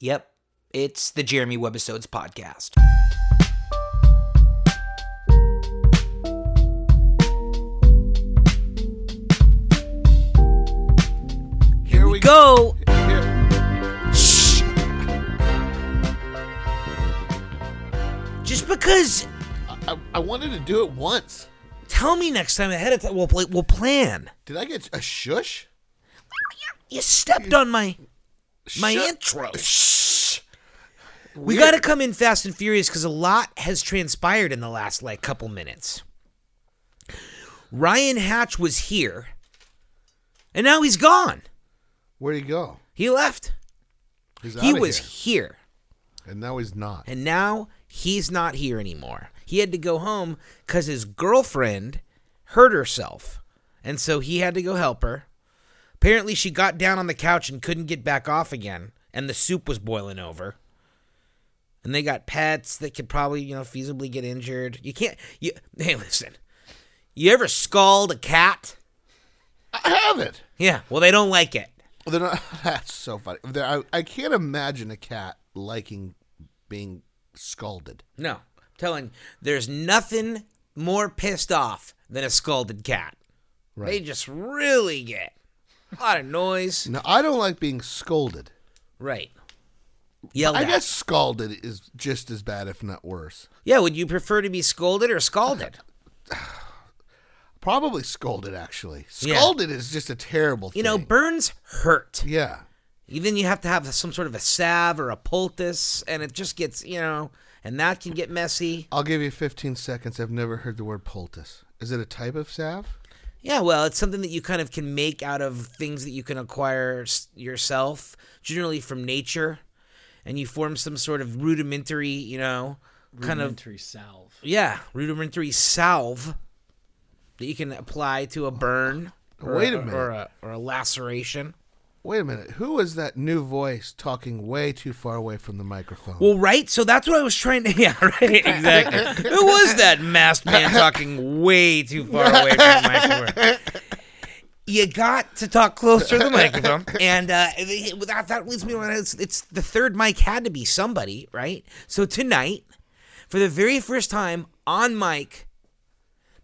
Yep, it's the Jeremy Webisodes podcast. Here we go. Here. Shh. Just because, I, I wanted to do it once. tell me next time ahead of time. We'll play, we'll plan. Did I get a shush? You stepped on my my Shut- intro. We got to come in fast and furious because a lot has transpired in the last like couple minutes. Ryan Hatch was here, and now he's gone. Where'd he go? He left. He's He was here. here, and now he's not. and now he's not here anymore. He had to go home because his girlfriend hurt herself, and so he had to go help her. Apparently, she got down on the couch and couldn't get back off again, and the soup was boiling over. And they got pets that could probably, you know, feasibly get injured. You can't. You hey, listen. You ever scald a cat? I haven't. Yeah. Well, they don't like it. They're not, that's so funny. They're- I, I can't imagine a cat liking being scalded. No, I'm telling. There's nothing more pissed off than a scalded cat. Right. They just really get a lot of noise. Now I don't like being scolded. Right. Yelled I at. guess scalded is just as bad, if not worse. Yeah. Would you prefer to be scolded or scalded? Probably scolded, actually. Yeah. Scalded is just a terrible thing. You know, burns hurt. yeah. Then you have to have some sort of a salve or a poultice, and it just gets, you know, and that can get messy. I'll give you 15 seconds. I've never heard the word poultice. Is it a type of salve? Yeah, well, it's something that you kind of can make out of things that you can acquire s- yourself, generally from nature, and you form some sort of rudimentary, you know, kind of Rudimentary salve. yeah, rudimentary salve that you can apply to a burn. Or Wait a or minute. a, or a laceration. Wait a minute. Who is that new voice talking way too far away from the microphone? Well, right. So that's what I was trying to. Yeah, right. Exactly. Who was that masked man talking way too far away from the microphone? You got to talk closer to the microphone, and uh, that that leads me on. It's, it's the third mic had to be somebody, right? So tonight, for the very first time on mic,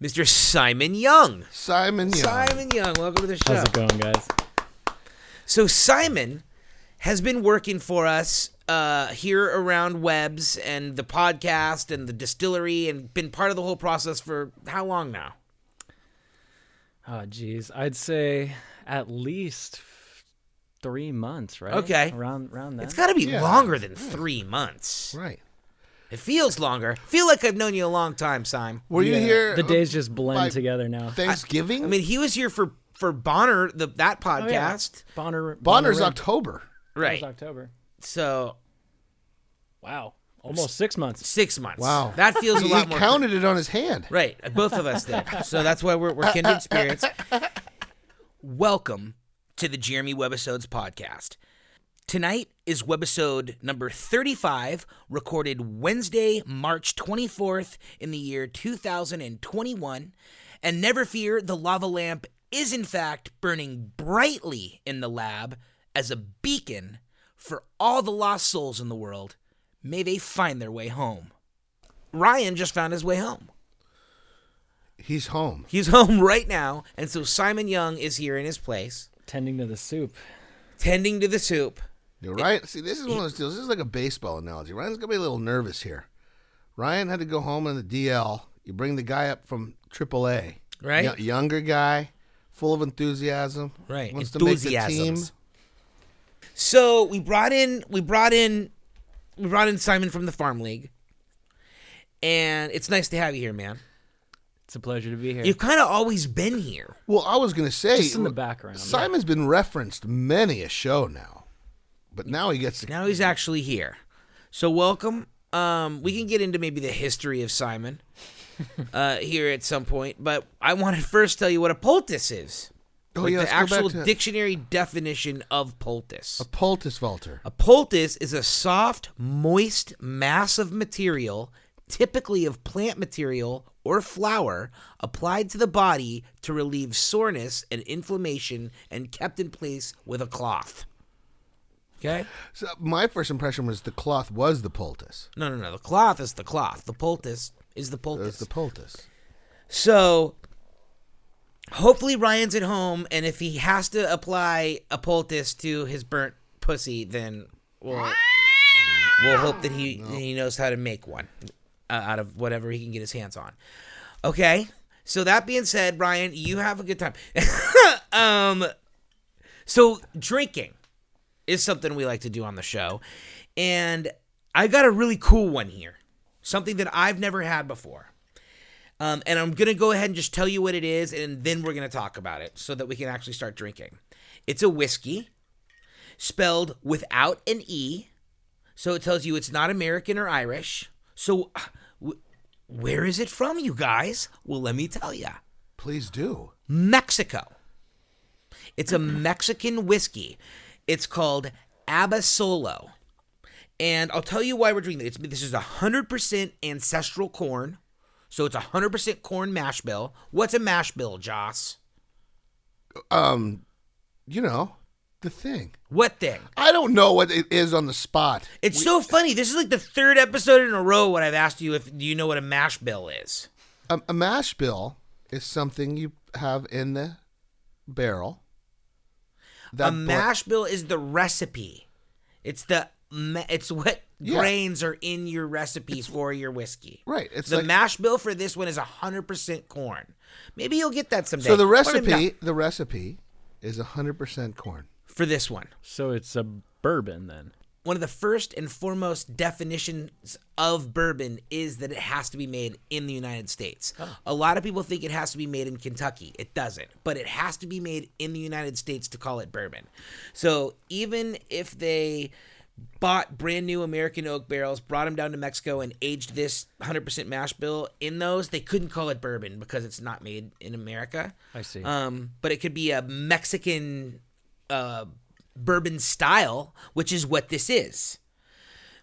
Mr. Simon Young. Simon Young. Simon Young, welcome to the show. How's it going, guys? So Simon has been working for us uh, here around Webs and the podcast and the distillery and been part of the whole process for how long now? Oh, geez. I'd say at least three months, right? Okay. Around, around that. It's got to be Yeah. longer than three months. Right. It feels longer. feel like I've known you a long time, Simon. Were you here The uh, days just blend together now. Thanksgiving? I mean, he was here for for Bonner, the that Oh, yeah. podcast, Bonner. Bonner's Red. October. That right? was October. So Wow. Almost six months. six months. Wow. that feels a He lot more. He counted it on his hand. Right. Both of us did. So that's why we're, we're kindred spirits. Welcome to the Jeremy Webisodes podcast. Tonight is webisode number 35, recorded Wednesday, March 24th in the year 2021. And never fear, the lava lamp is in fact burning brightly in the lab as a beacon for all the lost souls in the world. May they find their way home. Ryan just found his way home. He's home. He's home right now, and so Simon Young is here in his place, Tending to the soup. tending to the soup. You're right. See, this is one of those deals. This is like a baseball analogy. Ryan's gonna be a little nervous here. Ryan had to go home in the DL. You bring the guy up from AAA, Right. Yo- younger guy, full of enthusiasm. Right, Wants to make the team. enthusiasms. So we brought in, we brought in, we brought in Simon from the Farm League, and it's nice to have you here, man. It's a pleasure to be here. You've kind of always been here. Well, I was gonna say Just in the background. Simon's been referenced many a show now, but now he gets to Now he's actually here. So welcome. Um, we can get into maybe the history of Simon uh, here at some point, but I want to first tell you what a poultice is. Oh, Like yeah, the let's go back actual to- dictionary definition of poultice. a poultice vaulter. A poultice is a soft, moist mass of material, typically of plant material or flour, applied to the body to relieve soreness and inflammation and kept in place with a cloth. Okay. So my first impression was the cloth was the poultice. No, no, no. The cloth is the cloth. The poultice is the poultice. was the poultice. So hopefully Ryan's at home, and if he has to apply a poultice to his burnt pussy, then we'll we'll hope that he he knows how to make one uh, out of whatever he can get his hands on. Okay. So that being said, Ryan, you have a good time. um, so drinking is something we like to do on the show, and I got a really cool one here, something that I've never had before. Um, and I'm going to go ahead and just tell you what it is, and then we're going to talk about it so that we can actually start drinking. It's a whiskey spelled without an E. So it tells you it's not American or Irish. So uh, w- where is it from, you guys? Well, let me tell you Please do. Mexico. It's a Mexican whiskey. It's called Abasolo. And I'll tell you why we're drinking it. It's, this is 100% ancestral corn. So it's 100% corn mash bill. What's a mash bill, Joss? Um, you know, the thing. What thing? I don't know what it is on the spot. It's so funny. This is like the third episode in a row when I've asked you if you know what a mash bill is. A, a mash bill is something you have in the barrel. a mash bill is the recipe. It's the it's what Yeah. grains are in your recipe for your whiskey. Right. It's the like mash bill for this one is 100% corn. Maybe you'll get that someday. so. The recipe, the recipe, is hundred percent corn. for this one. So it's a bourbon then. One of the first and foremost definitions of bourbon is that it has to be made in the United States. A lot of people think it has to be made in Kentucky. It doesn't, but it has to be made in the United States to call it bourbon. So even if they bought brand new American oak barrels, brought them down to Mexico, and aged this 100% mash bill in those, they couldn't call it bourbon because it's not made in America. I see. Um, but it could be a Mexican uh, bourbon style, which is what this is.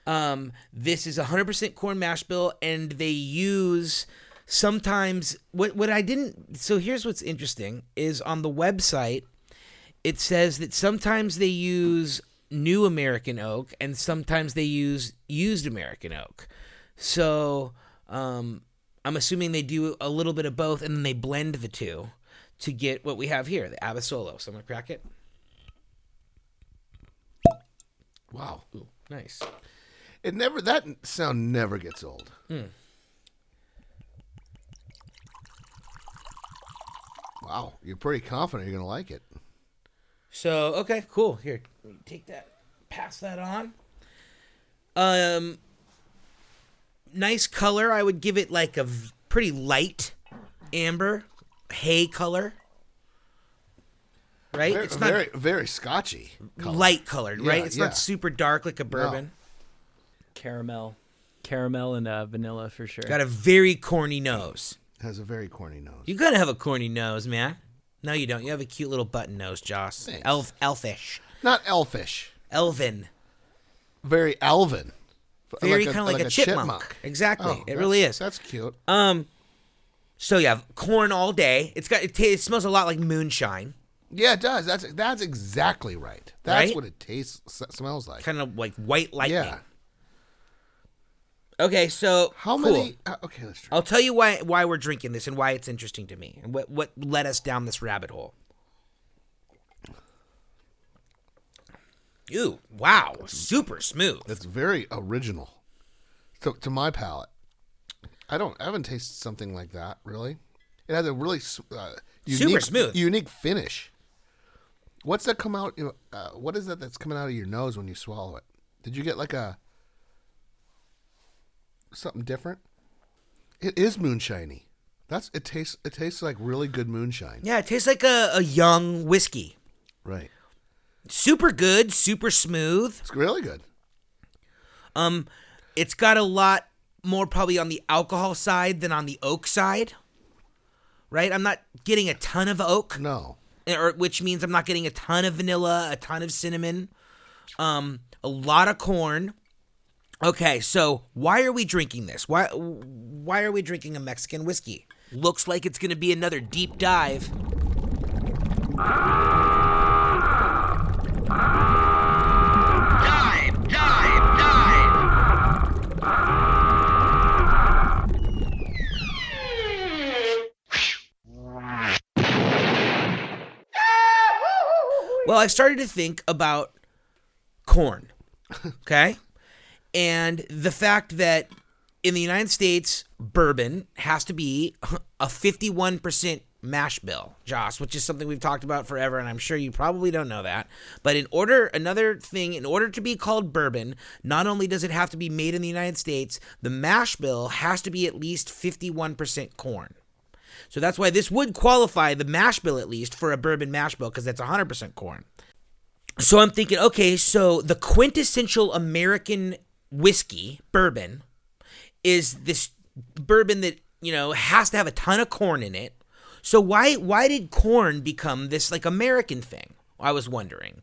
Um, this is 100% corn mash bill, and they use sometimes what what I didn't. So here's what's interesting: is on the website, it says that sometimes they use new American oak, and sometimes they use used American oak. So um, I'm assuming they do a little bit of both, and then they blend the two to get what we have here, the Abasolo. So I'm gonna crack it. Wow. Ooh, nice. It never that sound never gets old. Wow, you're pretty confident you're gonna like it. So okay, cool. Here, let me take that, pass that on. Um, nice color. I would give it like a v- pretty light amber, hay color. Right? Very, it's not very, very scotchy. color. light colored, right? It's yeah. not super dark like a bourbon. Caramel. Caramel and uh, vanilla for sure. Got a very corny nose. Has a very corny nose. You gotta have a corny nose, man. No, you don't. You have a cute little button nose, Joss. Thanks. Elf, elfish, Not elfish. Elvin. Very elven. Very a- kinda like a chipmunk. Exactly. It really is. That's cute. Um, so you have corn all day. It's got it, ta- it smells a lot like moonshine, Yeah, it does. That's that's exactly right. That's Right? what it tastes s- smells like. kind of like white lightning. Yeah. Okay, so How cool. many? Uh, okay, let's try. I'll tell you why why we're drinking this and why it's interesting to me and what what led us down this rabbit hole. Ooh, wow, super smooth. It's very original. To to my palate, I don't. I haven't tasted something like that really. It has a really uh, Super unique, smooth. unique finish. What's that come out? Uh, what is that that's coming out of your nose when you swallow it? Did you get like a something different? It is moonshiny. That's it. Tastes it tastes like really good moonshine. Yeah, it tastes like a, a young whiskey. Right. Super good, super smooth. It's really good. Um, it's got a lot more probably on the alcohol side than on the oak side. Right? I'm not getting a ton of oak, No. or which means I'm not getting a ton of vanilla, a ton of cinnamon, um, a lot of corn. Okay, so why are we drinking this? Why why are we drinking a Mexican whiskey? Looks like it's going to be another deep dive. Dive, dive, dive. Well, I started to think about corn. Okay? And the fact that in the United States, bourbon has to be a 51% mash bill, Joss, which is something we've talked about forever, and I'm sure you probably don't know that. But in order, another thing, in order to be called bourbon, not only does it have to be made in the United States, the mash bill has to be at least 51% corn. So that's why this would qualify the mash bill at least for a bourbon mash bill because that's 100% corn. So I'm thinking, okay, so the quintessential American whiskey, bourbon, is this bourbon that, you know, has to have a ton of corn in it. So why why did corn become this like American thing? I was wondering.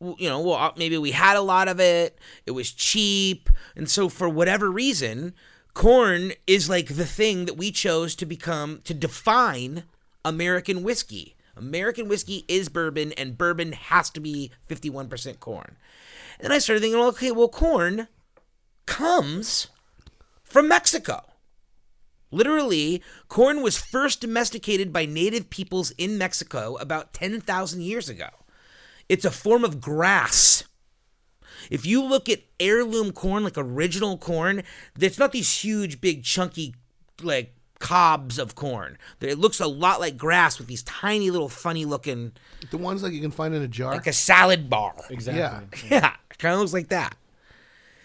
You know, well maybe we had a lot of it, it was cheap, and so for whatever reason, corn is like the thing that we chose to become to define American whiskey. American whiskey is bourbon, and bourbon has to be 51% corn. And I started thinking, okay, well, corn comes from Mexico. Literally, corn was first domesticated by native peoples in Mexico about 10,000 years ago. It's a form of grass. If you look at heirloom corn, like original corn, it's not these huge, big, chunky, like cobs of corn. It looks a lot like grass with these tiny little funny looking The ones like you can find in a jar. like a salad bar. Exactly. Yeah. Yeah, kind of looks like that.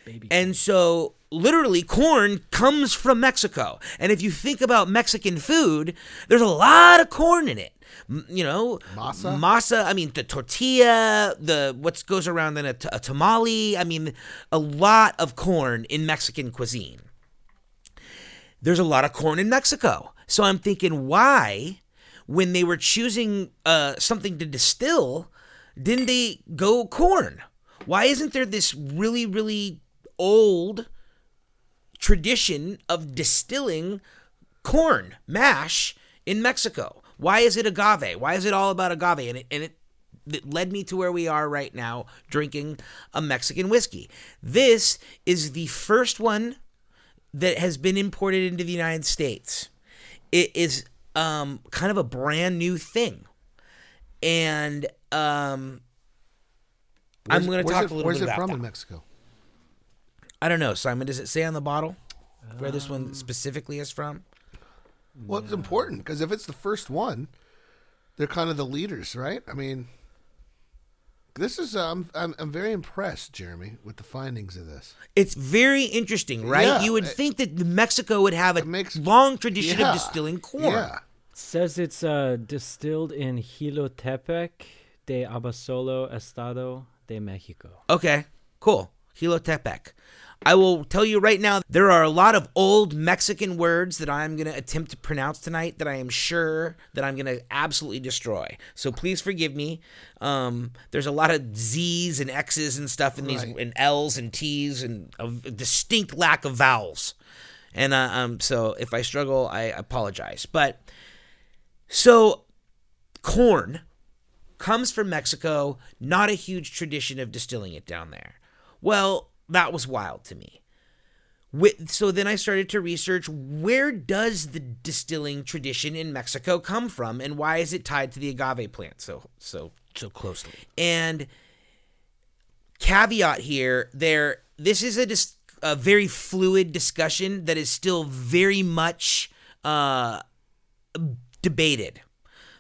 Baby. And so literally corn comes from Mexico. And if you think about Mexican food, there's a lot of corn in it. M- You know, Masa? masa. I mean, the tortilla, the what goes around in a, t- a tamale. I mean, a lot of corn in Mexican cuisine. There's a lot of corn in Mexico. So I'm thinking, why, when they were choosing uh, something to distill, didn't they go corn? Why isn't there this really, really old tradition of distilling corn mash in Mexico? Why is it agave? Why is it all about agave? And it, and it, it led me to where we are right now, drinking a Mexican whiskey. This is the first one that has been imported into the United States. It is um, kind of a brand new thing, and um, I'm going to talk it- a little bit about Where's it from that. in Mexico? I don't know, Simon. Does it say on the bottle where this one specifically is from? Well, it's important because if it's the first one, they're kind of the leaders, right? I mean, this is um, I'm I'm very impressed, Jeremy, with the findings of this. It's very interesting, right? Yeah, you would it- think that Mexico would have a It makes- long tradition Yeah, of distilling corn. Yeah, says it's uh, distilled in Jilotepec de Abasolo, Estado de Mexico. Okay, cool. Hilotepec. I will tell you right now, there are a lot of old Mexican words that I'm going to attempt to pronounce tonight that I am sure that I'm going to absolutely destroy. So please forgive me. Um, there's a lot of Z's and X's and stuff in these, Right. and L's and T's, and a distinct lack of vowels. And uh, um, so if I struggle, I apologize. But so corn comes from Mexico, not a huge tradition of distilling it down there. Well, that was wild to me. With, so then I started to research where does the distilling tradition in Mexico come from and why is it tied to the agave plant so so so closely? And caveat here there this is a, dis- a very fluid discussion that is still very much uh, debated.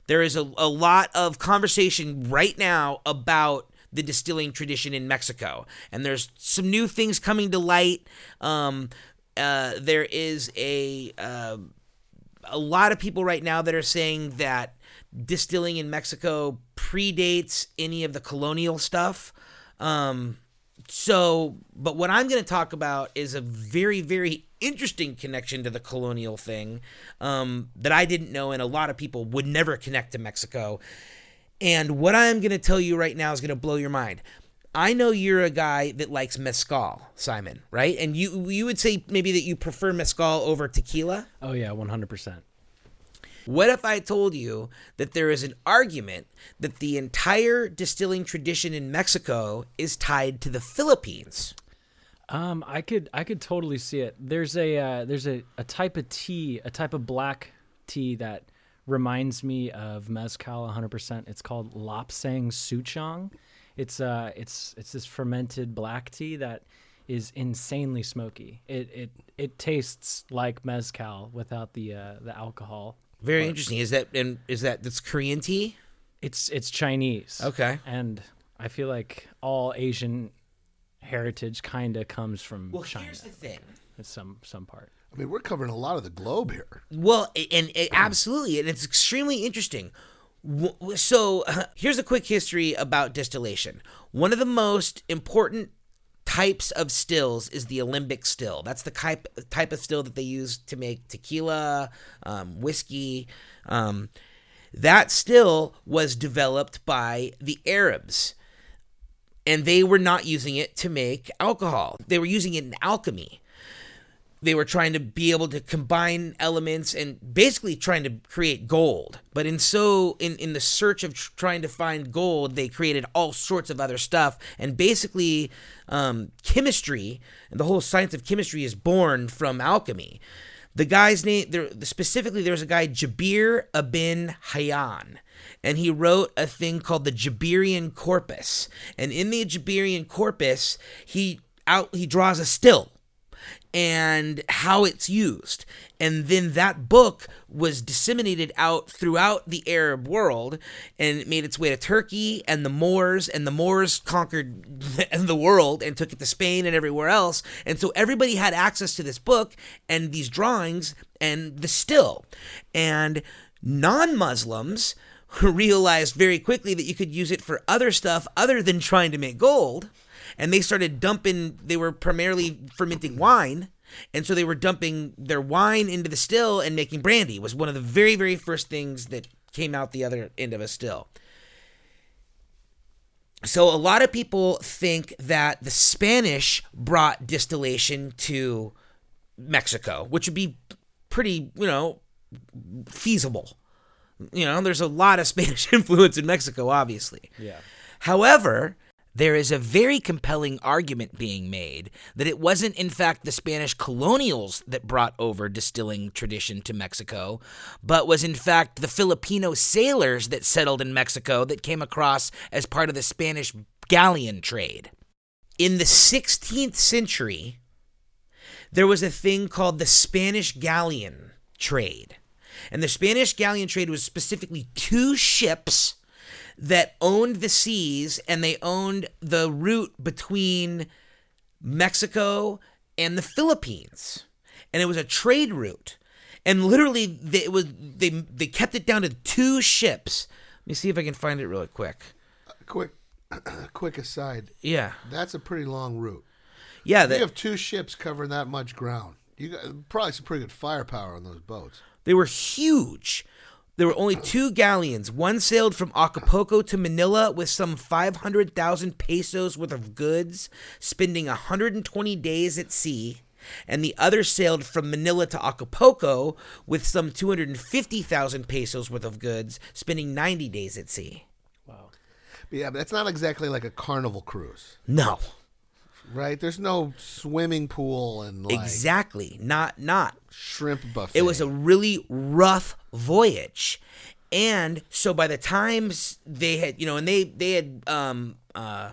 There is a, a lot of conversation right now about the distilling tradition in Mexico, and there's some new things coming to light. Um, uh, there is a uh, a lot of people right now that are saying that distilling in Mexico predates any of the colonial stuff. Um, so, but what I'm going to talk about is a very, very interesting connection to the colonial thing um, that I didn't know, and a lot of people would never connect to Mexico. And what I'm going to tell you right now is going to blow your mind. I know you're a guy that likes mezcal, Simon, right? And you you would say maybe that you prefer mezcal over tequila. Oh yeah, one hundred percent. What if I told you that there is an argument that the entire distilling tradition in Mexico is tied to the Philippines? Um, I could I could totally see it. There's a uh, there's a, a type of tea, a type of black tea that reminds me of mezcal 100%. It's called Lapsang Souchong. It's uh it's it's this fermented black tea that is insanely smoky. It it it tastes like mezcal without the uh, the alcohol. Very interesting. Is that and is that that's Korean tea? It's it's Chinese. Okay. And I feel like all Asian heritage kind of comes from Well, China. here's the thing. Some some part. I mean, we're covering a lot of the globe here. Well, and, and absolutely, and it's extremely interesting. So, here's a quick history about distillation. One of the most important types of stills is the alembic still. That's the type type of still that they use to make tequila, um, whiskey. Um, that still was developed by the Arabs, and they were not using it to make alcohol. They were using it in alchemy they were trying to be able to combine elements and basically trying to create gold. But in so in in the search of tr- trying to find gold they created all sorts of other stuff. And basically um, chemistry and the whole science of chemistry is born from alchemy. The guy's name there specifically there was a guy jabir ibn hayyan. And he wrote a thing called the jabirian corpus. And in the jabirian corpus he out he draws a still and how it's used. And then that book was disseminated out throughout the Arab world and it made its way to Turkey and the Moors, and the Moors conquered the world and took it to Spain and everywhere else. And so everybody had access to this book and these drawings and the still. And non Muslims realized very quickly that you could use it for other stuff other than trying to make gold and they started dumping they were primarily fermenting wine and so they were dumping their wine into the still and making brandy was one of the very very first things that came out the other end of a still. So a lot of people think that the spanish brought distillation to mexico which would be pretty you know feasible. You know there's a lot of spanish influence in mexico obviously. Yeah. However, there is a very compelling argument being made that it wasn't, in fact, the Spanish colonials that brought over distilling tradition to Mexico, but was, in fact, the Filipino sailors that settled in Mexico that came across as part of the Spanish galleon trade. In the 16th century, there was a thing called the Spanish galleon trade. And the Spanish galleon trade was specifically two ships that owned the seas and they owned the route between Mexico and the Philippines. And it was a trade route. And literally they, it was they they kept it down to two ships. Let me see if I can find it really quick. Uh, quick, quick aside. Yeah. That's a pretty long route. Yeah, You have two ships covering that much ground. You got probably some pretty good firepower on those boats. They were huge. There were only two galleons. One sailed from Acapulco to Manila with some 500,000 pesos worth of goods, spending 120 days at sea. And the other sailed from Manila to Acapulco with some 250,000 pesos worth of goods, spending 90 days at sea. Wow. But yeah, but that's not exactly like a carnival cruise, No, right? There's no swimming pool and like exactly. Not not. shrimp buffet. It was a really rough voyage. And so by the times they had, you know, and they they had um uh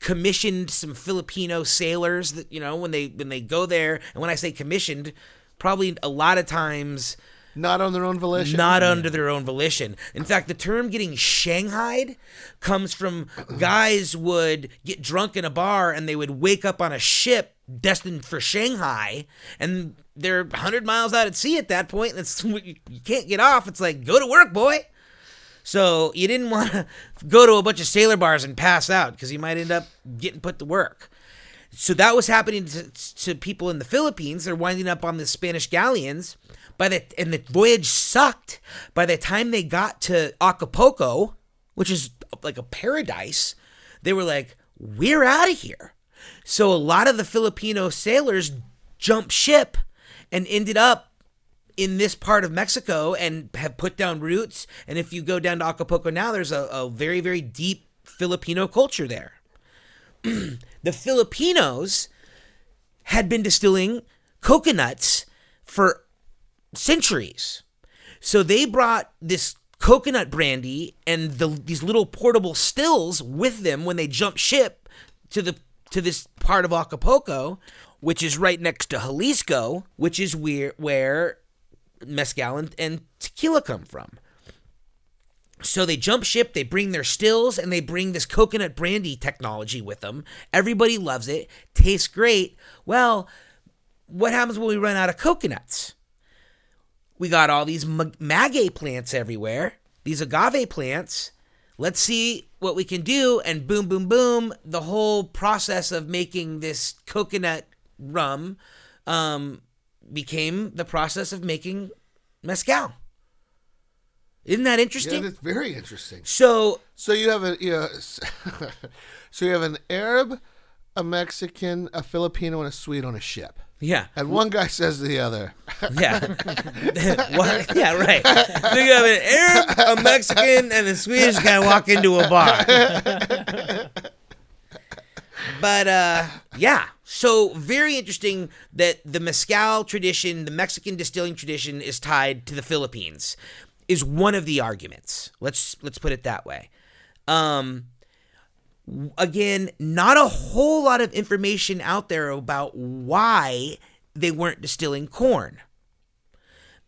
commissioned some Filipino sailors that, you know, when they when they go there, and when I say commissioned, probably a lot of times not on their own volition. not under their own volition. In fact, the term getting shanghaied comes from guys would get drunk in a bar and they would wake up on a ship destined for Shanghai and they're 100 miles out at sea at that point and it's you can't get off. It's like, go to work, boy. So you didn't want to go to a bunch of sailor bars and pass out because you might end up getting put to work. So that was happening to, to people in the Philippines. They're winding up on the Spanish galleons. By the and the voyage sucked. By the time they got to Acapulco, which is like a paradise, they were like, "We're out of here." So a lot of the Filipino sailors jumped ship and ended up in this part of Mexico and have put down roots. And if you go down to Acapulco now, there's a, a very, very deep Filipino culture there. the Filipinos had been distilling coconuts for centuries. So they brought this coconut brandy and the, these little portable stills with them when they jumped ship to the to this part of Acapulco, which is right next to Jalisco, which is where where mezcal and, and tequila come from. So they jump ship, they bring their stills, and they bring this coconut brandy technology with them. Everybody loves it, tastes great. Well, what happens when we run out of coconuts? We got all these ma- maguey plants everywhere, these agave plants. Let's see what we can do. And boom, boom, boom. The whole process of making this coconut rum um, became the process of making mezcal. Isn't that Yeah, interesting? that's very interesting. so So you have a you know, so you have an Arab, a Mexican, a Filipino, and a Swede on a ship, yeah, and one guy says to the other, yeah, what? Yeah, right. So you have an Arab, a Mexican, and a Swedish guy walk into a bar. But uh, yeah, so very interesting that the mezcal tradition, the Mexican distilling tradition, is tied to the Philippines. Is one of the arguments. Let's let's put it that way. Um, again, not a whole lot of information out there about why they weren't distilling corn.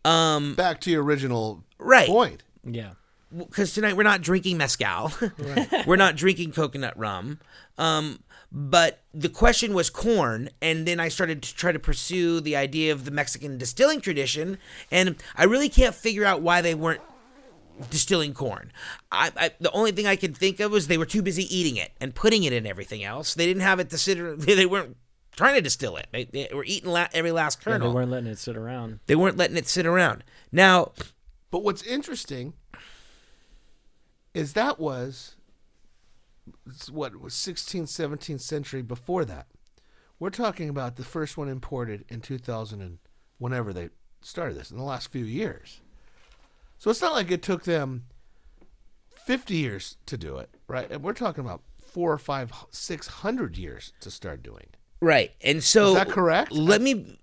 Um, back to your original Right. point. Yeah. because tonight we're not drinking mezcal, we're not drinking coconut rum. Um, but the question was corn, and then I started to try to pursue the idea of the Mexican distilling tradition, and I really can't figure out why they weren't distilling corn. I, I the only thing I could think of was they were too busy eating it and putting it in everything else. They didn't have it to sit. They weren't trying to distill it. They, they were eating la- every last Yeah, kernel. they weren't letting it sit around. they weren't letting it sit around. Now, But what's interesting is that was it's what was 16th, 17th century before that. We're talking about the first one imported in 2000 and whenever they started this in the last few years. So it's not like it took them 50 years to do it, right? And we're talking about four or five, six hundred years to start doing. Right. And so Is that correct? Let me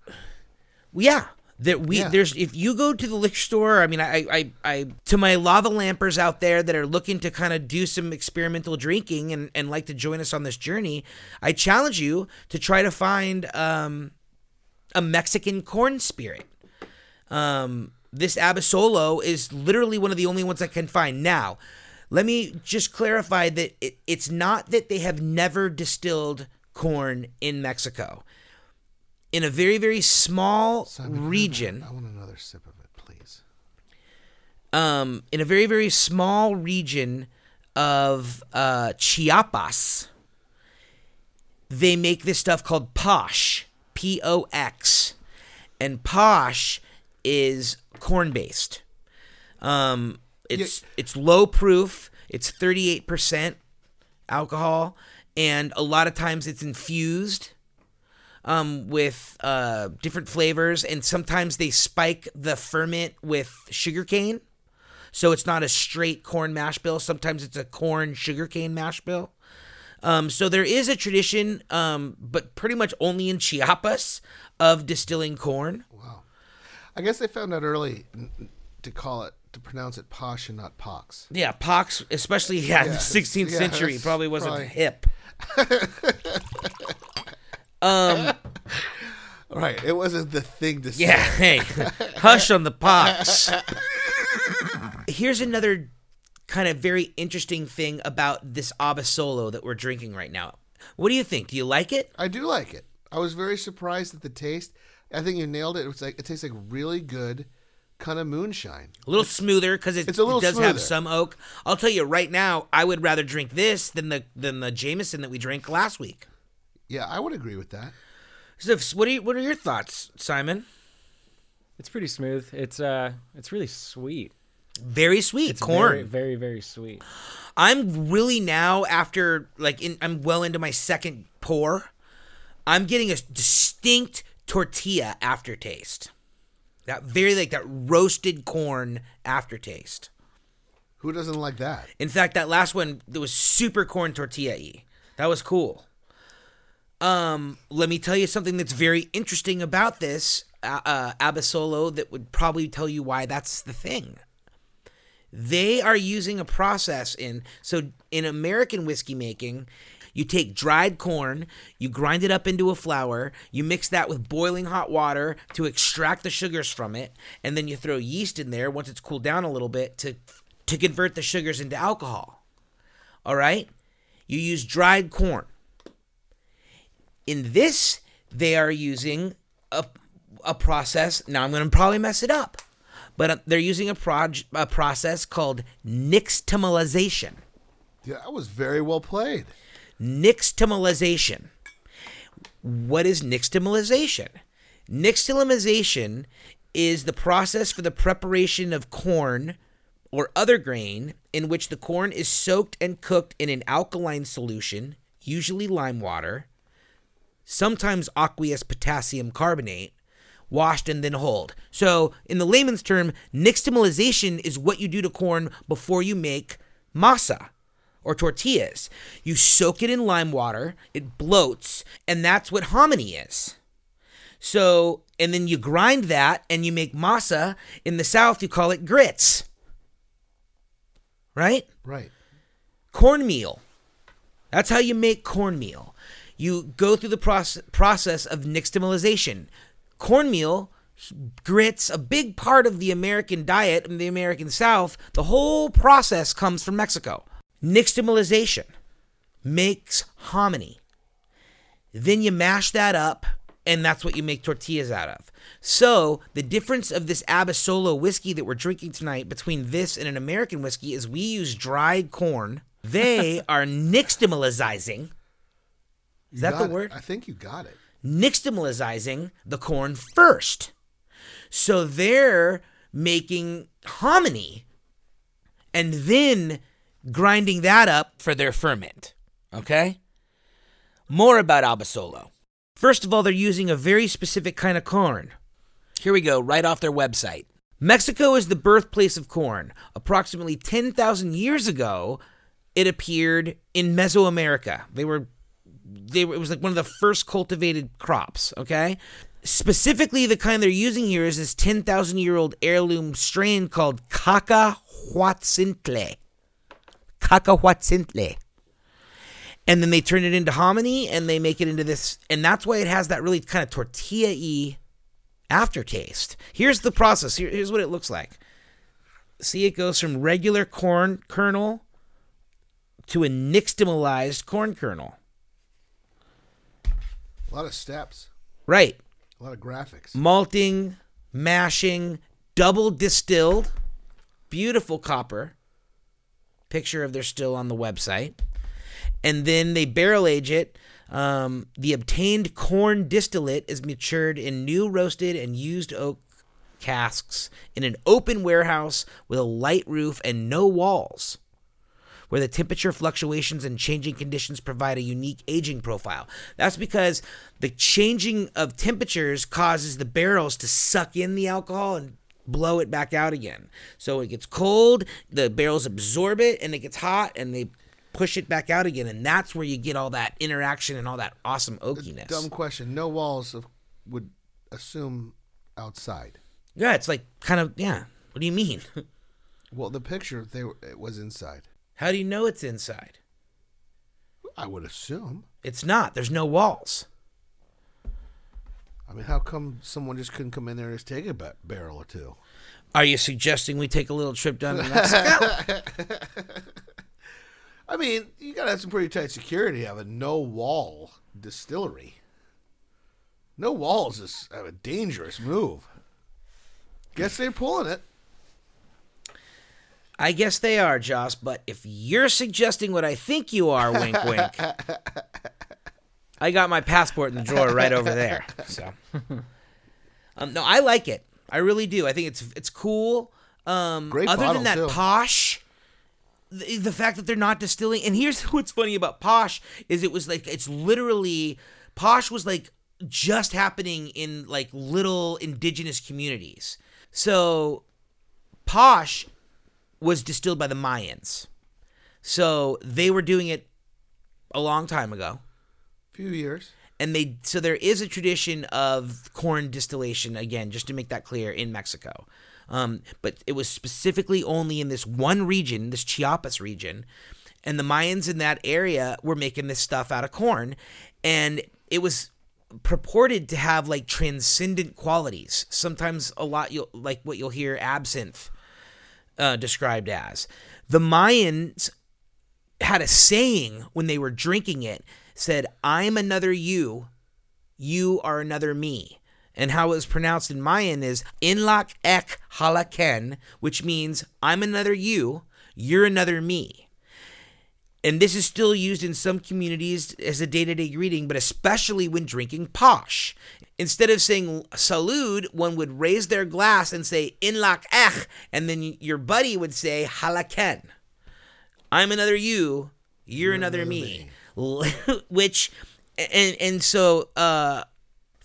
Yeah. That we Yeah. there's if you go to the liquor store, I mean I I I to my lava lampers out there that are looking to kind of do some experimental drinking and, and like to join us on this journey, I challenge you to try to find um a Mexican corn spirit. Um this Abasolo is literally one of the only ones I can find. Now, let me just clarify that it, it's not that they have never distilled corn in Mexico. In a very, very small Simon, can I region, want another sip of it, please. um, in a very, very small region of uh, Chiapas, they make this stuff called posh, P O X, and posh is corn based. Um, it's it's low proof. It's thirty eight percent alcohol, and a lot of times it's infused um, with uh, different flavors, and sometimes they spike the ferment with sugarcane. So it's not a straight corn mash bill. Sometimes it's a corn sugarcane mash bill. Um, so there is a tradition, um, but pretty much only in Chiapas, of distilling corn. Wow. I guess they found out early to call it to pronounce it posh and not pox. Yeah, pox, especially yeah, in the 16th yeah, century, probably wasn't probably- hip. um, Right, it wasn't the thing to say. Yeah, hey, hush on the pox. Here's another kind of very interesting thing about this Abasolo that we're drinking right now. What do you think? Do you like it? I do like it. I was very surprised at the taste. I think you nailed it. It was like it tastes like really good kind of moonshine. A little smoother because it, It's it does have some oak. I'll tell you right now, I would rather drink this than the than the Jameson that we drank last week. Yeah, I would agree with that. So, what are you, what are your thoughts, Simon? It's pretty smooth. It's uh, it's really sweet. Very sweet It's corn. Very, very, very sweet. I'm really now after like in, I'm well into my second pour. I'm getting a distinct tortilla aftertaste. That very like that roasted corn aftertaste. Who doesn't like that? In fact, that last one that was super corn tortilla y. That was cool. Um, let me tell you something that's very interesting about this. uh, Abasolo that would probably tell you why that's the thing. They are using a process in so in American whiskey making, you take dried corn, you grind it up into a flour, you mix that with boiling hot water to extract the sugars from it, and then you throw yeast in there once it's cooled down a little bit to to convert the sugars into alcohol. All right? You use dried corn. In this, they are using a, a process. Now, I'm going to probably mess it up, but uh, they're using a, proj- a process called nixtamalization. Yeah, that was very well played. Nixtamalization. What is nixtamalization? Nixtamalization is the process for the preparation of corn or other grain in which the corn is soaked and cooked in an alkaline solution, usually lime water, sometimes aqueous potassium carbonate, washed and then hulled. So, in the layman's term, nixtamalization is what you do to corn before you make masa or tortillas. You soak it in lime water, it bloats, and that's what hominy is. So, and then you grind that and you make masa. In the South, you call it grits. Right? Right. Cornmeal. That's how you make cornmeal. You go through the process process of nixtamalization. Cornmeal, grits, a big part of the American diet in the American South. The whole process comes from Mexico. Nixtamalization makes hominy. Then you mash that up, and that's what you make tortillas out of. So, the difference of this Abasolo whiskey that we're drinking tonight between this and an American whiskey is we use dried corn. They are nixtamalizing. Is You that the got it. word? I think you got it. nixtamalizing the corn first. So they're making hominy and then grinding that up for their ferment. Okay? More about Abasolo. First of all, they're using a very specific kind of corn. Here we go, right off their website. Mexico is the birthplace of corn. Approximately 10,000 years ago, it appeared in Mesoamerica. They were they it was like one of the first cultivated crops, okay? Specifically, the kind they're using here is this 10,000 year old heirloom strain called Cacahuatzintle. Cacahuatzintle. And then they turn it into hominy and they make it into this, and that's why it has that really kind of tortilla y aftertaste. Here's the process. Here, here's what it looks like. See, it goes from regular corn kernel to a nixtamalized corn kernel. A lot of steps. Right. A lot of graphics. Malting, mashing, double distilled, beautiful copper. Picture of their still on the website. And then they barrel age it. Um, the obtained corn distillate is matured in new roasted and used oak casks in an open warehouse with a light roof and no walls where the temperature fluctuations and changing conditions provide a unique aging profile. That's because the changing of temperatures causes the barrels to suck in the alcohol and blow it back out again. So it gets cold, the barrels absorb it, and it gets hot, and they push it back out again. And that's where you get all that interaction and all that awesome oakiness. Dumb question. No walls of, would assume outside. Yeah, it's like kind of, yeah. What do you mean? Well, the picture they were, it was inside. How do you know it's inside? I would assume. It's not. There's no walls. I mean, how come someone just couldn't come in there and just take a ba- barrel or two? Are you suggesting we take a little trip down to Mexico? I mean, you gotta have some pretty tight security. to Have a no wall distillery. No walls is a dangerous move. Guess they're pulling it. I guess they are, Joss, but if you're suggesting what I think you are, wink wink, I got my passport in the drawer right over there. So, um, no, I like it. I really do. I think it's it's cool. Um, Great other bottle, than that, too. posh. The, the fact that they're not distilling, and here's what's funny about posh is it was like it's literally posh was like just happening in like little indigenous communities. So posh was distilled by the Mayans. So they were doing it a long time ago. A few years. and they so there is a tradition of corn distillation again just to make that clear in mexico um, but it was specifically only in this one region this chiapas region and the mayans in that area were making this stuff out of corn and it was purported to have like transcendent qualities sometimes a lot you'll like what you'll hear absinthe uh, described as. The mayans had a saying when they were drinking it said i'm another you you are another me. And how it was pronounced in mayan is inlak ek halaken which means i'm another you you're another me. And this is still used in some communities as a day-to-day greeting but especially when drinking posh instead of saying salud one would raise their glass and say inlak ek and then your buddy would say halaken I'm another you, you're, another, me. Which and and so uh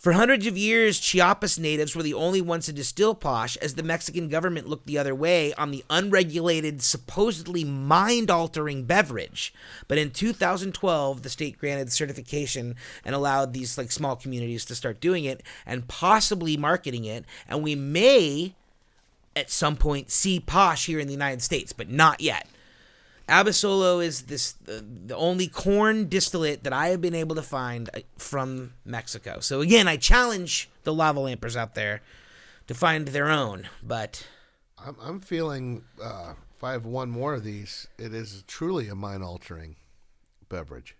for hundreds of years, Chiapas natives were the only ones to distill posh as the Mexican government looked the other way on the unregulated, supposedly mind altering beverage. But in 2012, the state granted certification and allowed these like small communities to start doing it and possibly marketing it. And we may at some point see posh here in the United States, but not yet. Abasolo is this the, the only corn distillate that I have been able to find uh, from Mexico. So again, I challenge the lava lampers out there to find their own. But I'm, I'm feeling uh, if I have one more of these, it is truly a mind altering beverage.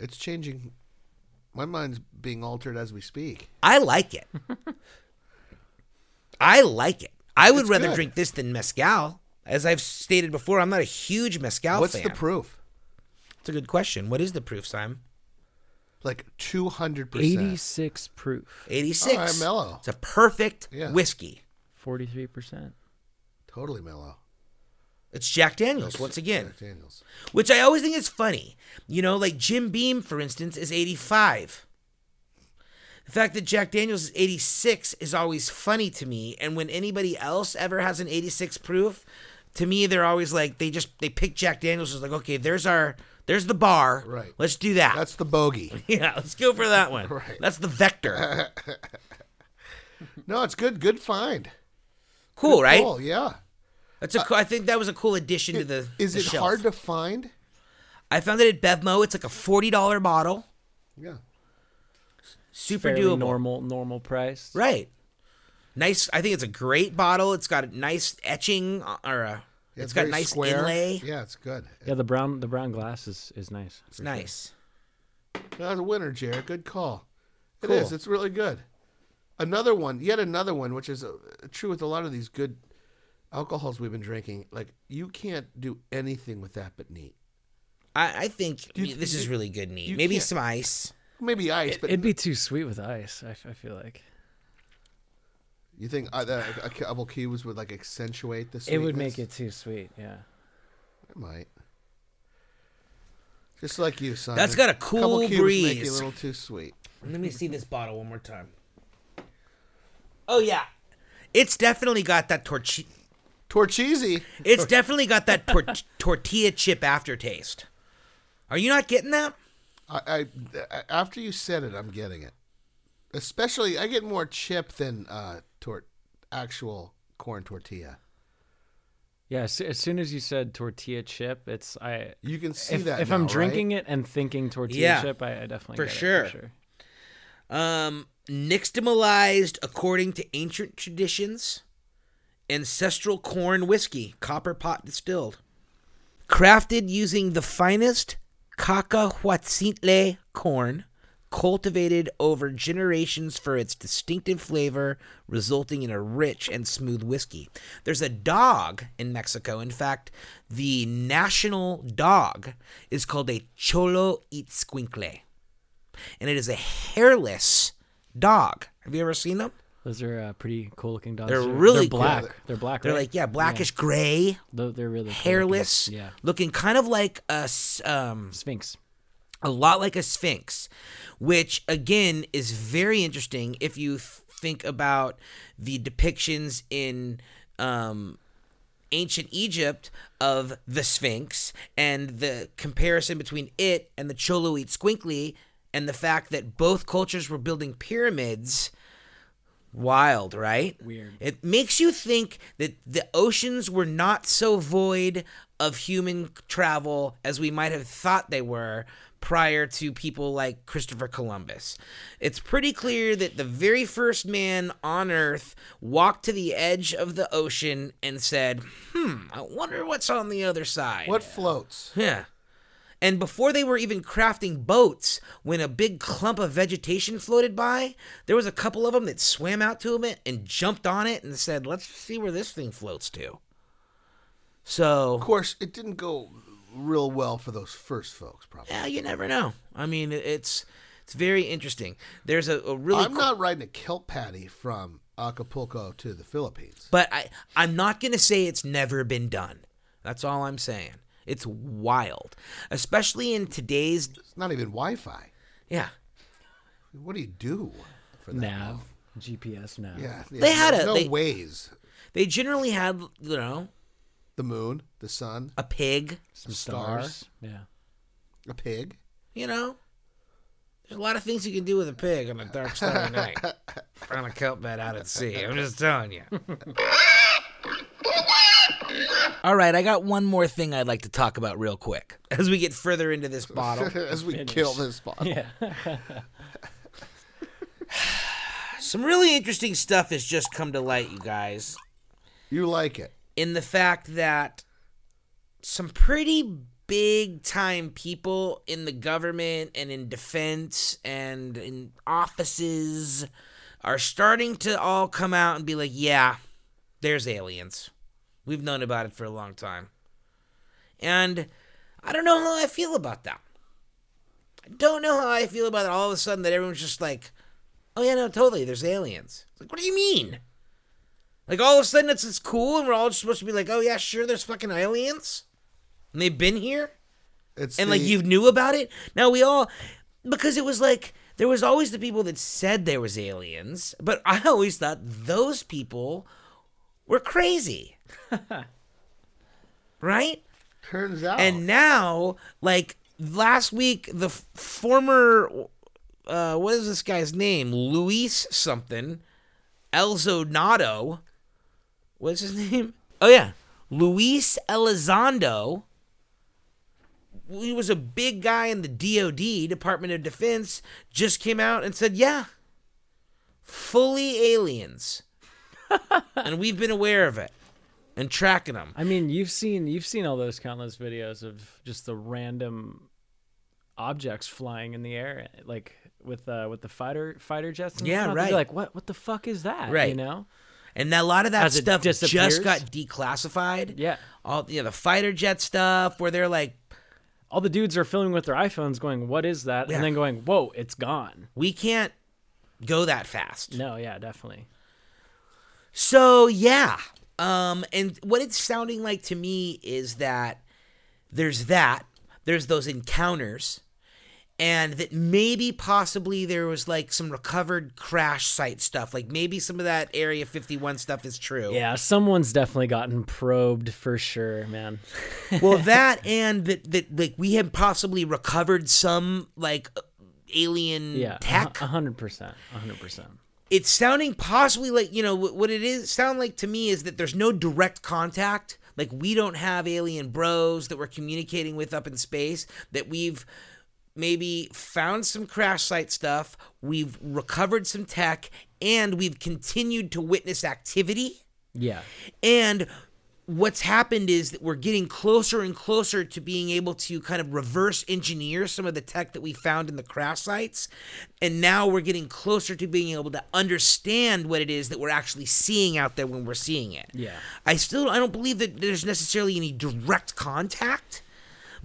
It's changing. My mind's being altered as we speak. I like it. I like it. I would It's rather good. drink this than mezcal. As I've stated before, I'm not a huge mezcal What's fan. the proof? It's a good question. What is the proof, Simon? Like 200%. 86 proof, 86. All right, mellow. It's a perfect Yeah. whiskey. 43%. Totally mellow. It's Jack Daniels once again. Jack Daniels. Which I always think is funny. You know, like Jim Beam, for instance, is 85. The fact that Jack Daniels is 86 is always funny to me. And when anybody else ever has an 86 proof, to me, they're always like, they just, they pick Jack Daniels as like, okay, there's our, there's the bar. Right. Let's do that. That's the bogey. yeah, let's go for that one. Right. That's the vector. No, it's good. Good find. Cool, Good right? pull, Yeah. That's a cool, I think that was a cool addition to the. Is the it shelf. hard to find? I found it at Bevmo. It's like a $40 bottle. Yeah. Super Fairly doable. normal normal price. Right. Nice. I think it's a great bottle. It's got a nice etching uh, or a, Yeah, it's got nice square. inlay. Yeah, it's good. Yeah, the brown the brown glass is, is nice. It's nice. That's a winner, Jared. Good call. It Cool. is. It's really good. Another one, yet another one, which is uh, true with a lot of these good alcohols we've been drinking. Like you can't do anything with that but neat. I, I think you- this is really good neat. Maybe some ice. Maybe ice, but It'd be too sweet with ice. I feel like you think uh, that a couple cubes would like accentuate the it would make it too sweet. Yeah. It might. Just like you, son. That's got a cool couple cubes Make you a little too sweet. Let me see this bottle one more time. Oh yeah, it's definitely got that torch. Torcheesy. It's definitely got that tor- tortilla chip aftertaste. Are you not getting that? I, I after you said it, I'm getting it. Especially, I get more chip than uh, tor- actual corn tortilla. Yeah, as, as soon as you said tortilla chip, it's I. You can see If, that. if now, I'm right? drinking it and thinking tortilla Yeah, chip, I, I definitely for get it, sure. for sure. Um, nixtamalized according to ancient traditions. Ancestral corn whiskey, copper pot distilled. Crafted using the finest cacahuatzintle corn, cultivated over generations for its distinctive flavor, resulting in a rich and smooth whiskey. There's a dog in Mexico. In fact, the national dog is called a cholo itzcuincle and it is a hairless dog. Have you ever seen them? Those are uh, pretty cool looking dogs. They're really they're cool. black. They're black. They're right? like yeah, blackish gray, They're, they're really cool looking. hairless, Yeah. looking kind of like a um, Sphinx. A lot like a sphinx, which again is very interesting if you th- think about the depictions in um, ancient Egypt of the sphinx and the comparison between it and the Cholo Squinkly and the fact that both cultures were building pyramids wild, right? Weird. It makes you think that the oceans were not so void of human travel as we might have thought they were prior to people like Christopher Columbus. It's pretty clear that the very first man on Earth walked to the edge of the ocean and said, "Hmm, I wonder what's on the other side." What floats? Yeah. And before they were even crafting boats, when a big clump of vegetation floated by, there was a couple of them that swam out to it and jumped on it and said, "Let's see where this thing floats to." So, Of course, it didn't go real well for those first folks. Probably. yeah, you never know. I mean, it's it's very interesting. There's a, a really I'm cool- not riding a kelp patty from Acapulco to the Philippines. but I I'm not going to say it's never been done. That's all I'm saying. It's wild, especially in today's It's not even Wi-Fi. yeah. What do you do for that? Nav, GPS nav. Yeah, yeah, They had there's a- no they- ways. They generally had, you know, The moon, the sun, a pig, Some Stars. stars. Yeah. a pig. you know. There's a lot of things you can do with a pig on a dark starry night. on a kelp bed out at sea. I'm just telling you. All right, I got one more thing I'd like to talk about real quick as we get further into this bottle. As we kill this bottle. Yeah. Some really interesting stuff has just come to light, you guys. You like it. In the fact that some pretty big time people in the government and in defense and in offices are starting to all come out and be like, yeah, there's aliens. We've known about it for a long time. And I don't know how I feel about that. I don't know how I feel about it all of a sudden that everyone's just like, oh, yeah, no, totally, there's aliens. It's like, what do you mean? Like all of a sudden it's it's cool and we're all just supposed to be like, oh yeah, sure, there's fucking aliens, and they've been here, It's and like you knew about it. Now we all, because it was like there was always the people that said there was aliens, but I always thought those people were crazy, right? turns out. And now, like last week, the f- former, uh, what is this guy's name? Luis something, Elzonado. What's his name? Oh yeah, Luis Elizondo. He was a big guy in the DoD, Department of Defense. Just came out and said, "Yeah, fully aliens," and we've been aware of it and tracking them. I mean, you've seen you've seen all those countless videos of just the random objects flying in the air, like with uh, with the fighter fighter jets. And Yeah, stuff. Right. like, what what the fuck is that? Right. You know? And that, a lot of that As stuff just got declassified. Yeah. All you know, the fighter jet stuff where they're like, All the dudes are filming with their iPhones, going, "What is that?" Yeah. And then going, "Whoa, it's gone." we can't go that fast. No, yeah, definitely. So yeah. Um, and what it's sounding like to me is that there's that, there's those encounters, and that maybe possibly there was like some recovered crash site stuff. Like maybe some of that Area 51 stuff is true. Yeah, someone's definitely gotten probed for sure, man. well that and that that like we had possibly recovered some like alien Yeah, tech a hundred percent, a hundred percent. it's sounding possibly like you know what it is sound like to me is that there's no direct contact like we don't have alien bros that we're communicating with up in space that we've maybe found some crash site stuff we've recovered some tech and we've continued to witness activity Yeah, and what's happened is that we're getting closer and closer to being able to kind of reverse engineer some of the tech that we found in the crash sites. And now we're getting closer to being able to understand what it is that we're actually seeing out there when we're seeing it. Yeah. I still I don't believe that there's necessarily any direct contact.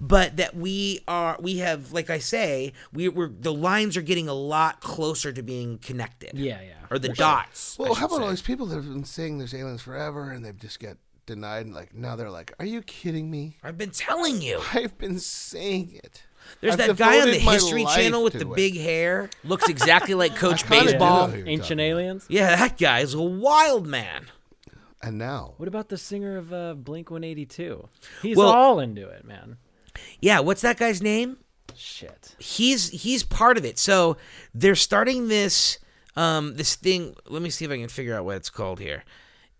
But that we are, we have, like I say, we, we're the lines are getting a lot closer to being connected. yeah, yeah. or the for sure. dots. I well, how about say. all these people that have been saying there's aliens forever and they've just get denied? And like now they're like, "Are you kidding me? I've been telling you. I've been saying it." There's I've that guy on the History Channel with the it. big hair. Looks exactly like Coach Baseball. know who you're Ancient talking about. aliens. Yeah, that guy is a wild man. And now, What about the singer of uh, Blink 182? He's Well- all into it, man. Yeah, what's that guy's name? Shit. he's he's part of it. So they're starting this um this thing. Let me see if I can figure out what it's called here.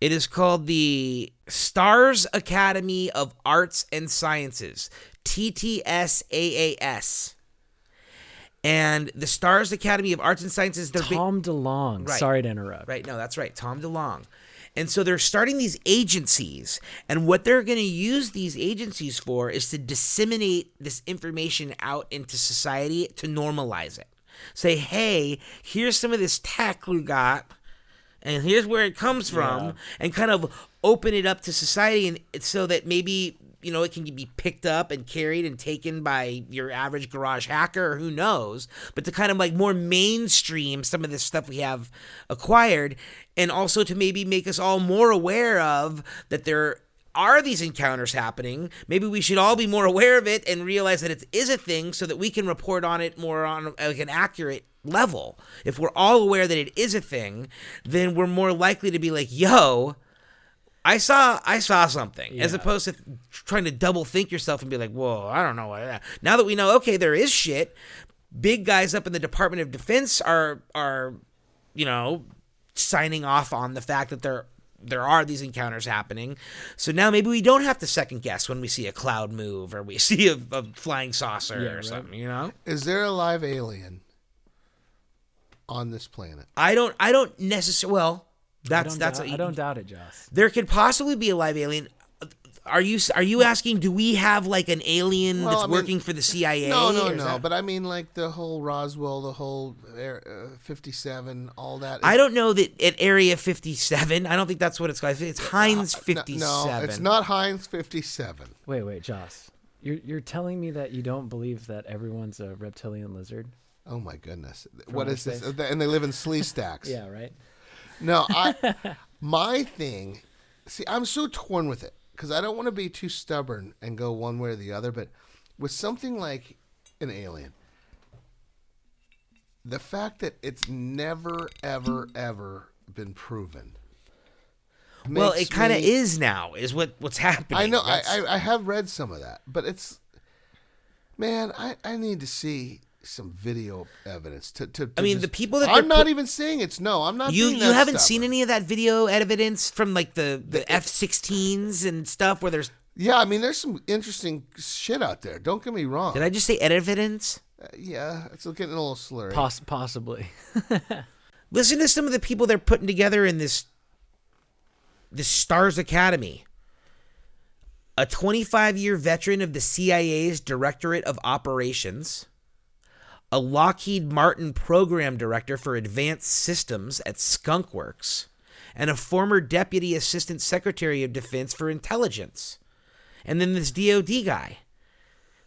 It is called the Stars Academy of Arts and Sciences, TTSAAS. And the Stars Academy of Arts and Sciences, big- Tom DeLonge. Right. Sorry to interrupt. Right. No, that's right. Tom DeLonge. And so they're starting these agencies. And what they're going to use these agencies for is to disseminate this information out into society to normalize it. Say, hey, here's some of this tech we got, and here's where it comes from, Yeah. and kind of open it up to society and so that maybe you know it can be picked up and carried and taken by your average garage hacker who knows but to kind of like more mainstream some of this stuff we have acquired and also to maybe make us all more aware of that there are these encounters happening. Maybe we should all be more aware of it and realize that it is a thing so that we can report on it more on like an accurate level. If we're all aware that it is a thing then we're more likely to be like yo I saw I saw something as opposed to trying to double think yourself and be like, "Whoa, I don't know what." that-" Now that we know, okay, there is shit. Big guys up in the Department of Defense are are, you know, signing off on the fact that there there are these encounters happening. So now maybe we don't have to second guess when we see a cloud move or we see a, a flying saucer Yeah, or right. something. You know, Is there a live alien on this planet? I don't I don't necessarily. Well, I that's don't that's doubt, a, I don't doubt it, Joss. there could possibly be a live alien. Are you are you asking? Do we have like an alien Well, that's I mean- working for the CIA? No, no, no. that- But I mean, like the whole Roswell, the whole Air- uh, 57, all that. I don't know that at Area 57. I don't think that's what it's called. It's Heinz 57. No, it's not Heinz 57. Wait, wait, Joss. You're you're telling me that you don't believe that everyone's a reptilian lizard? Oh my goodness. What outer is this? And they live in Sleestaks. Yeah, right. No, I my thing. See, I'm so torn with it because I don't want to be too stubborn and go one way or the other. But with something like an alien, the fact that it's never, ever, ever been proven. well, it kind of is now. Is what what's happening. I know. I, I I have read some of that, but it's man. I I need to see some video evidence to. to, to I mean, the people that I'm they're not put- even saying it's no. I'm not. you being you that haven't seen any of that video evidence from like the the F-16s and stuff where there's. Yeah, I mean, there's some interesting shit out there. Don't get me wrong. Did I just say evidence? Uh, yeah, it's getting a little slurry. Poss- possibly. Listen to some of the people they're putting together in this this Stars Academy. A 25-year veteran of the CIA's Directorate of Operations, a Lockheed Martin program director for advanced systems at Skunkworks, and a former deputy assistant secretary of defense for intelligence. And then this DoD guy.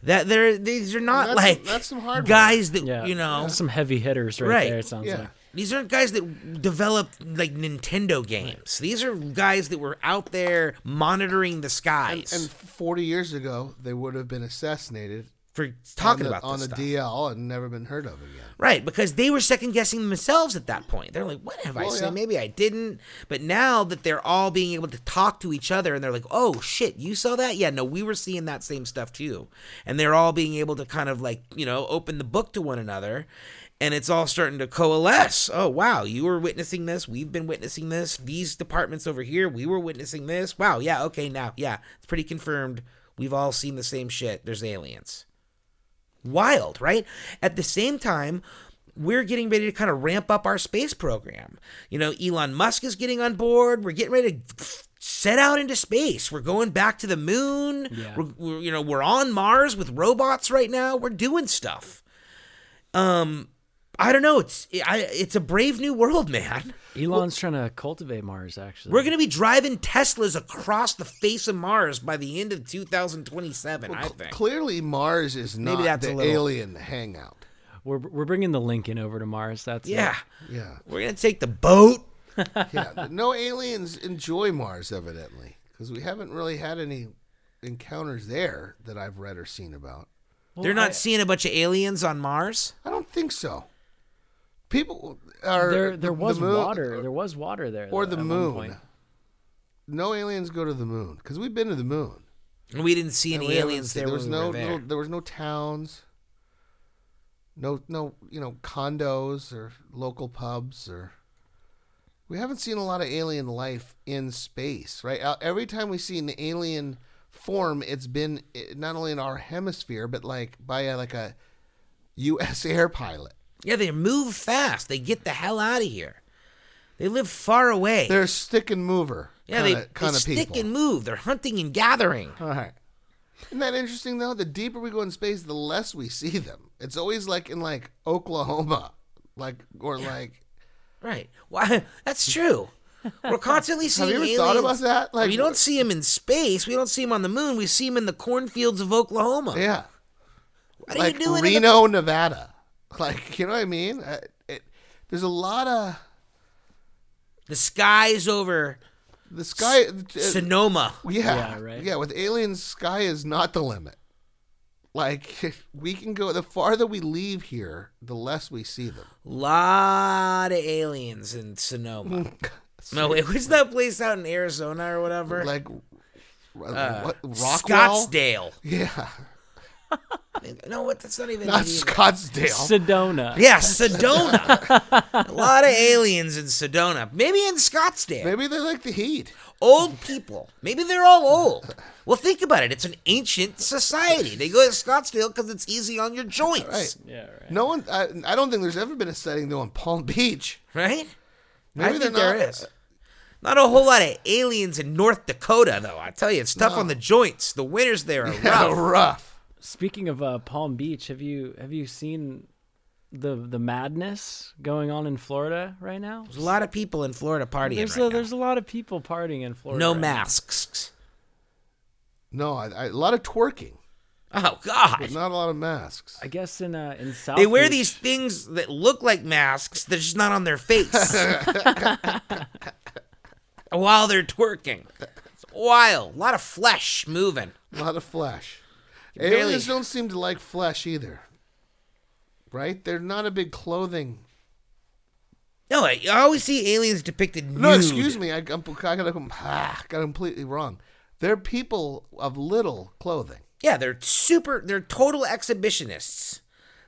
That they're these are not that's like some- that's some hardware. guys that Yeah. you know Some heavy hitters right, Right. there. It sounds Yeah. like. these aren't guys that developed like Nintendo games. These are guys that were out there monitoring the skies And 40 years ago, they would have been assassinated for talking the, about on the stuff. DL and never been heard of again. Right, because they were second guessing themselves at that point. They're like, "What have I oh, Well, said? yeah. Maybe I didn't." But now that they're all being able to talk to each other, and they're like, "Oh shit, you saw that? Yeah, no, we were seeing that same stuff too." And they're all being able to kind of like you know open the book to one another, and it's all starting to coalesce. Oh wow, you were witnessing this. We've been witnessing this. These departments over here, we were witnessing this. Wow, yeah, okay, now yeah, it's pretty confirmed. We've all seen the same shit. There's aliens wild, right? At the same time, we're getting ready to kind of ramp up our space program. You know, Elon Musk is getting on board. We're getting ready to set out into space. We're going back to the moon. Yeah. We're, we're you know, we're on Mars with robots right now. We're doing stuff. Um I don't know. It's I, it's a brave new world, man. Elon's trying to cultivate Mars. Actually, We're going to be driving Teslas across the face of Mars by the end of 2027, I Cl- think. Clearly, Mars is not Maybe that's the a little- alien hangout. we're we're bringing the Lincoln over to Mars. That's it. Yeah. Yeah, We're going to take the boat. yeah. no aliens enjoy Mars, evidently, because we haven't really had any encounters there that I've read or seen about. Well, They're not I- seeing a bunch of aliens on Mars. I don't think so. People are there the- there the was moon- water. There was water there. or though, the moon. No aliens go to the moon because we've been to the moon. And we didn't see any aliens seen- there, was no we there. little- there was no towns. No, no, you know, condos or local pubs or. We haven't seen a lot of alien life in space, right? Every time we see an alien form, it's been eh, not only in our hemisphere, but like by a, like a U.S. air pilot. Yeah, they move fast. They get the hell out of here. They live far away. They're a stick and mover. yeah, kinda, they, kind they of stick people. and move. They're hunting and gathering. All right. Isn't that interesting though? The deeper we go in space, the less we see them. It's always like in like Oklahoma, like or like. Right. Why? That's true. We're constantly seeing. Have you ever aliens. thought about that? Like we don't see them in space. We don't see them on the moon. We see them in the cornfields of Oklahoma. Yeah, What are like you doing? in the- Reno, Nevada. Like you know what I mean? Uh, it, there's a lot of the skies over the sky. uh, Sonoma. yeah, Yeah, right. Yeah, with aliens, sky is not the limit. Like we can go. The farther we leave here, the less we see them. Lot of aliens in Sonoma. no, wait, what's that place out in Arizona or whatever? like Uh, what, Rockwell. Scottsdale. Yeah, No, what? That's not even. not it. Scottsdale. Sedona. Yeah, Sedona. a lot of aliens in Sedona. Maybe in Scottsdale. Maybe they like the heat. Old people. Maybe they're all old. Well, think about it. It's an ancient society. They go to Scottsdale because it's easy on your joints. Right. Yeah, right. No one. I, I don't think there's ever been a setting though in Palm Beach. Right? Maybe I think there not- is. Not a whole lot of aliens in North Dakota, though. I tell you, it's tough on the joints. The winters there are Yeah, rough. rough. Speaking of uh, Palm Beach, have you have you seen the the madness going on in Florida right now? There's a lot of people in Florida partying There's right a, now. there's a lot of people partying in Florida. No right now. masks. No, I, I, a lot of twerking, Oh God! but not a lot of masks. I guess in uh, in South They wear Beach- these things that look like masks. They're just not on their face while they're twerking. It's wild. A lot of flesh moving. A lot of flesh. Barely- Aliens don't seem to like flesh either. Right? They're not a big clothing. No, I I always see aliens depicted nude. No, excuse me. I, I'm, I got, ah, got completely wrong. They're people of little clothing. Yeah, they're super. They're total exhibitionists.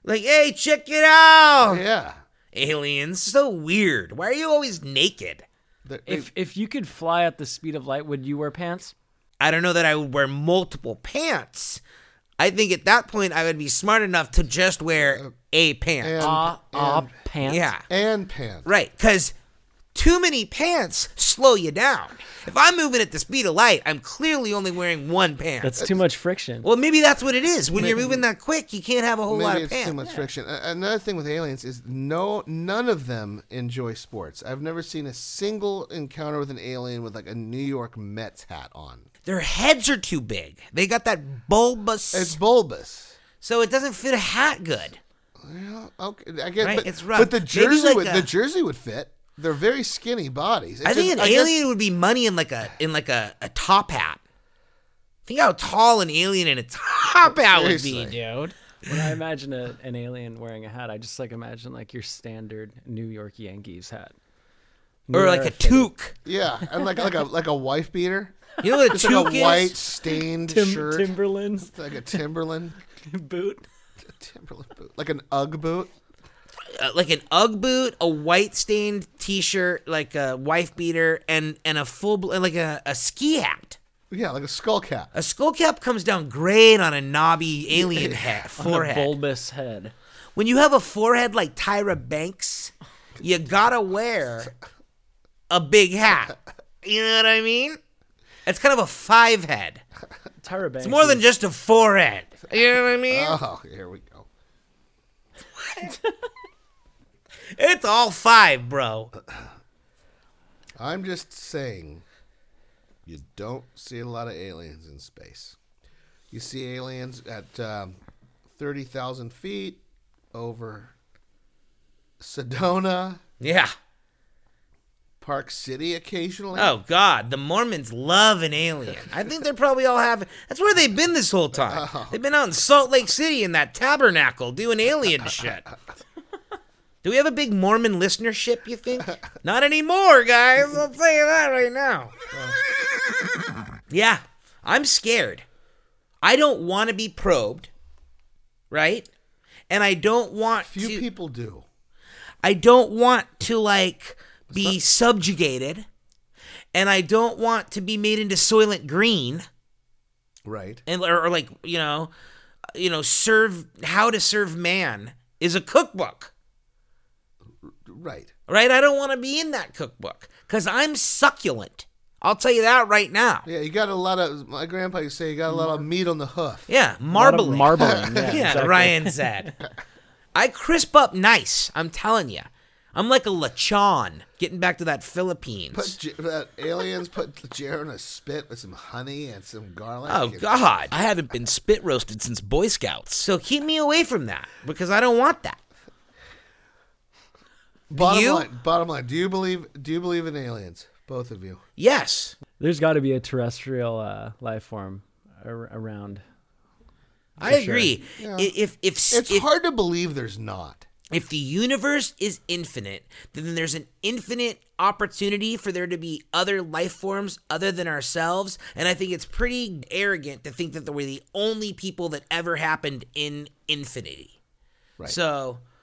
Like, hey, check it out, Yeah. aliens. So weird. Why are you always naked? They're- If if you could fly at the speed of light, would you wear pants? I don't know that I would wear multiple pants. I think at that point I would be smart enough to just wear a pant. and, Ah, ah, and, pants. yeah, and pants. right. Because too many pants slow you down. If I'm moving at the speed of light, I'm clearly only wearing one pant. That's too much friction. well, maybe that's what it is. When you're moving that quick, you can't have a whole lot Maybe of it's pants. too much friction. Another thing with aliens is no, none of them enjoy sports. I've never seen a single encounter with an alien with like a New York Mets hat on. Their heads are too big. They got that bulbous, It's bulbous. so it doesn't fit a hat good. Yeah, okay, I guess, Right, but, it's rough. but the jersey like would a- the jersey would fit. They're very skinny bodies. It's I think just- an guess- alien would be money in like a in like a, a top hat. Think how tall an alien in a top hat would be, dude. when I imagine a, an alien wearing a hat, I just like imagine like your standard New York Yankees hat. Or like a fitted. toque. Yeah, and like like a like a wife beater, You know what a just toque like a is? white stained Tim- shirt, Timberlands It's like a Timberland, boot. Timberland boot, like an UGG boot. Uh, like an UGG boot, a white stained T-shirt, like a wife beater, and and a full bl- like a, a ski hat. Yeah, like a skull cap. A skull cap comes down great on a knobby alien head On a forehead. bulbous head. when you have a forehead like Tyra Banks, you gotta wear a big hat. You know what I mean? It's kind of a five head. Tyra Banks. It's more than just a forehead. You know what I mean? Oh, here we go. It's all five, bro. I'm just saying, you don't see a lot of aliens in space. You see aliens at um, 30,000 feet over Sedona, Yeah. Park City occasionally. Oh God, the Mormons love an alien. I think they're probably all having. That's where they've been this whole time. They've been out in Salt Lake City in that tabernacle doing alien shit. Do we have a big Mormon listenership? You think? Not anymore, guys. I'll tell you that right now. Yeah, I'm scared. I don't want to be probed, right? and I don't want Few to people do. I don't want to like be subjugated and I don't want to be made into Soylent Green Right. and or, or like, you know, you know, serve how to serve man is a cookbook. Right. Right? I don't want to be in that cookbook cuz I'm succulent. I'll tell you that right now. Yeah, you got a lot of. My grandpa used to say you got a lot of mm. meat on the hoof. Yeah, A lot marbling. marbling. Yeah, yeah, exactly. Ryan said. I crisp up nice. I'm telling you. I'm like a lechon. Getting back to that Philippines. Put J- that aliens put Jer in a spit with some honey and some garlic. Oh and- God! I haven't been spit roasted since Boy Scouts, so keep me away from that because I don't want that. Bottom you? line. Bottom line. Do you believe? Do you believe in aliens? Both of you. Yes, There's got to be a terrestrial uh, life form ar- around. I sure. agree. Yeah. I- If if It's if, hard to believe there's not. if the universe is infinite, then there's an infinite opportunity for there to be other life forms other than ourselves. And I think it's pretty arrogant to think that we're the only people that ever happened in infinity. Right. So I-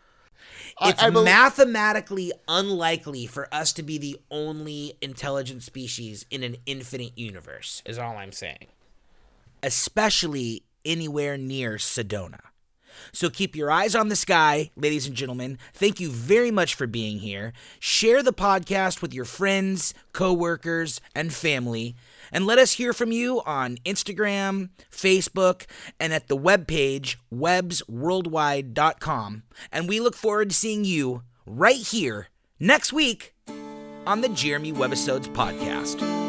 it's I bel- mathematically unlikely for us to be the only intelligent species in an infinite universe, is all I'm saying. Especially anywhere near Sedona. So keep your eyes on the sky, ladies and gentlemen. Thank you very much for being here. Share the podcast with your friends, coworkers, and family. And let us hear from you on Instagram, Facebook, and at the webpage websworldwide.com. And we look forward to seeing you right here next week on the Jeremy Webisodes podcast.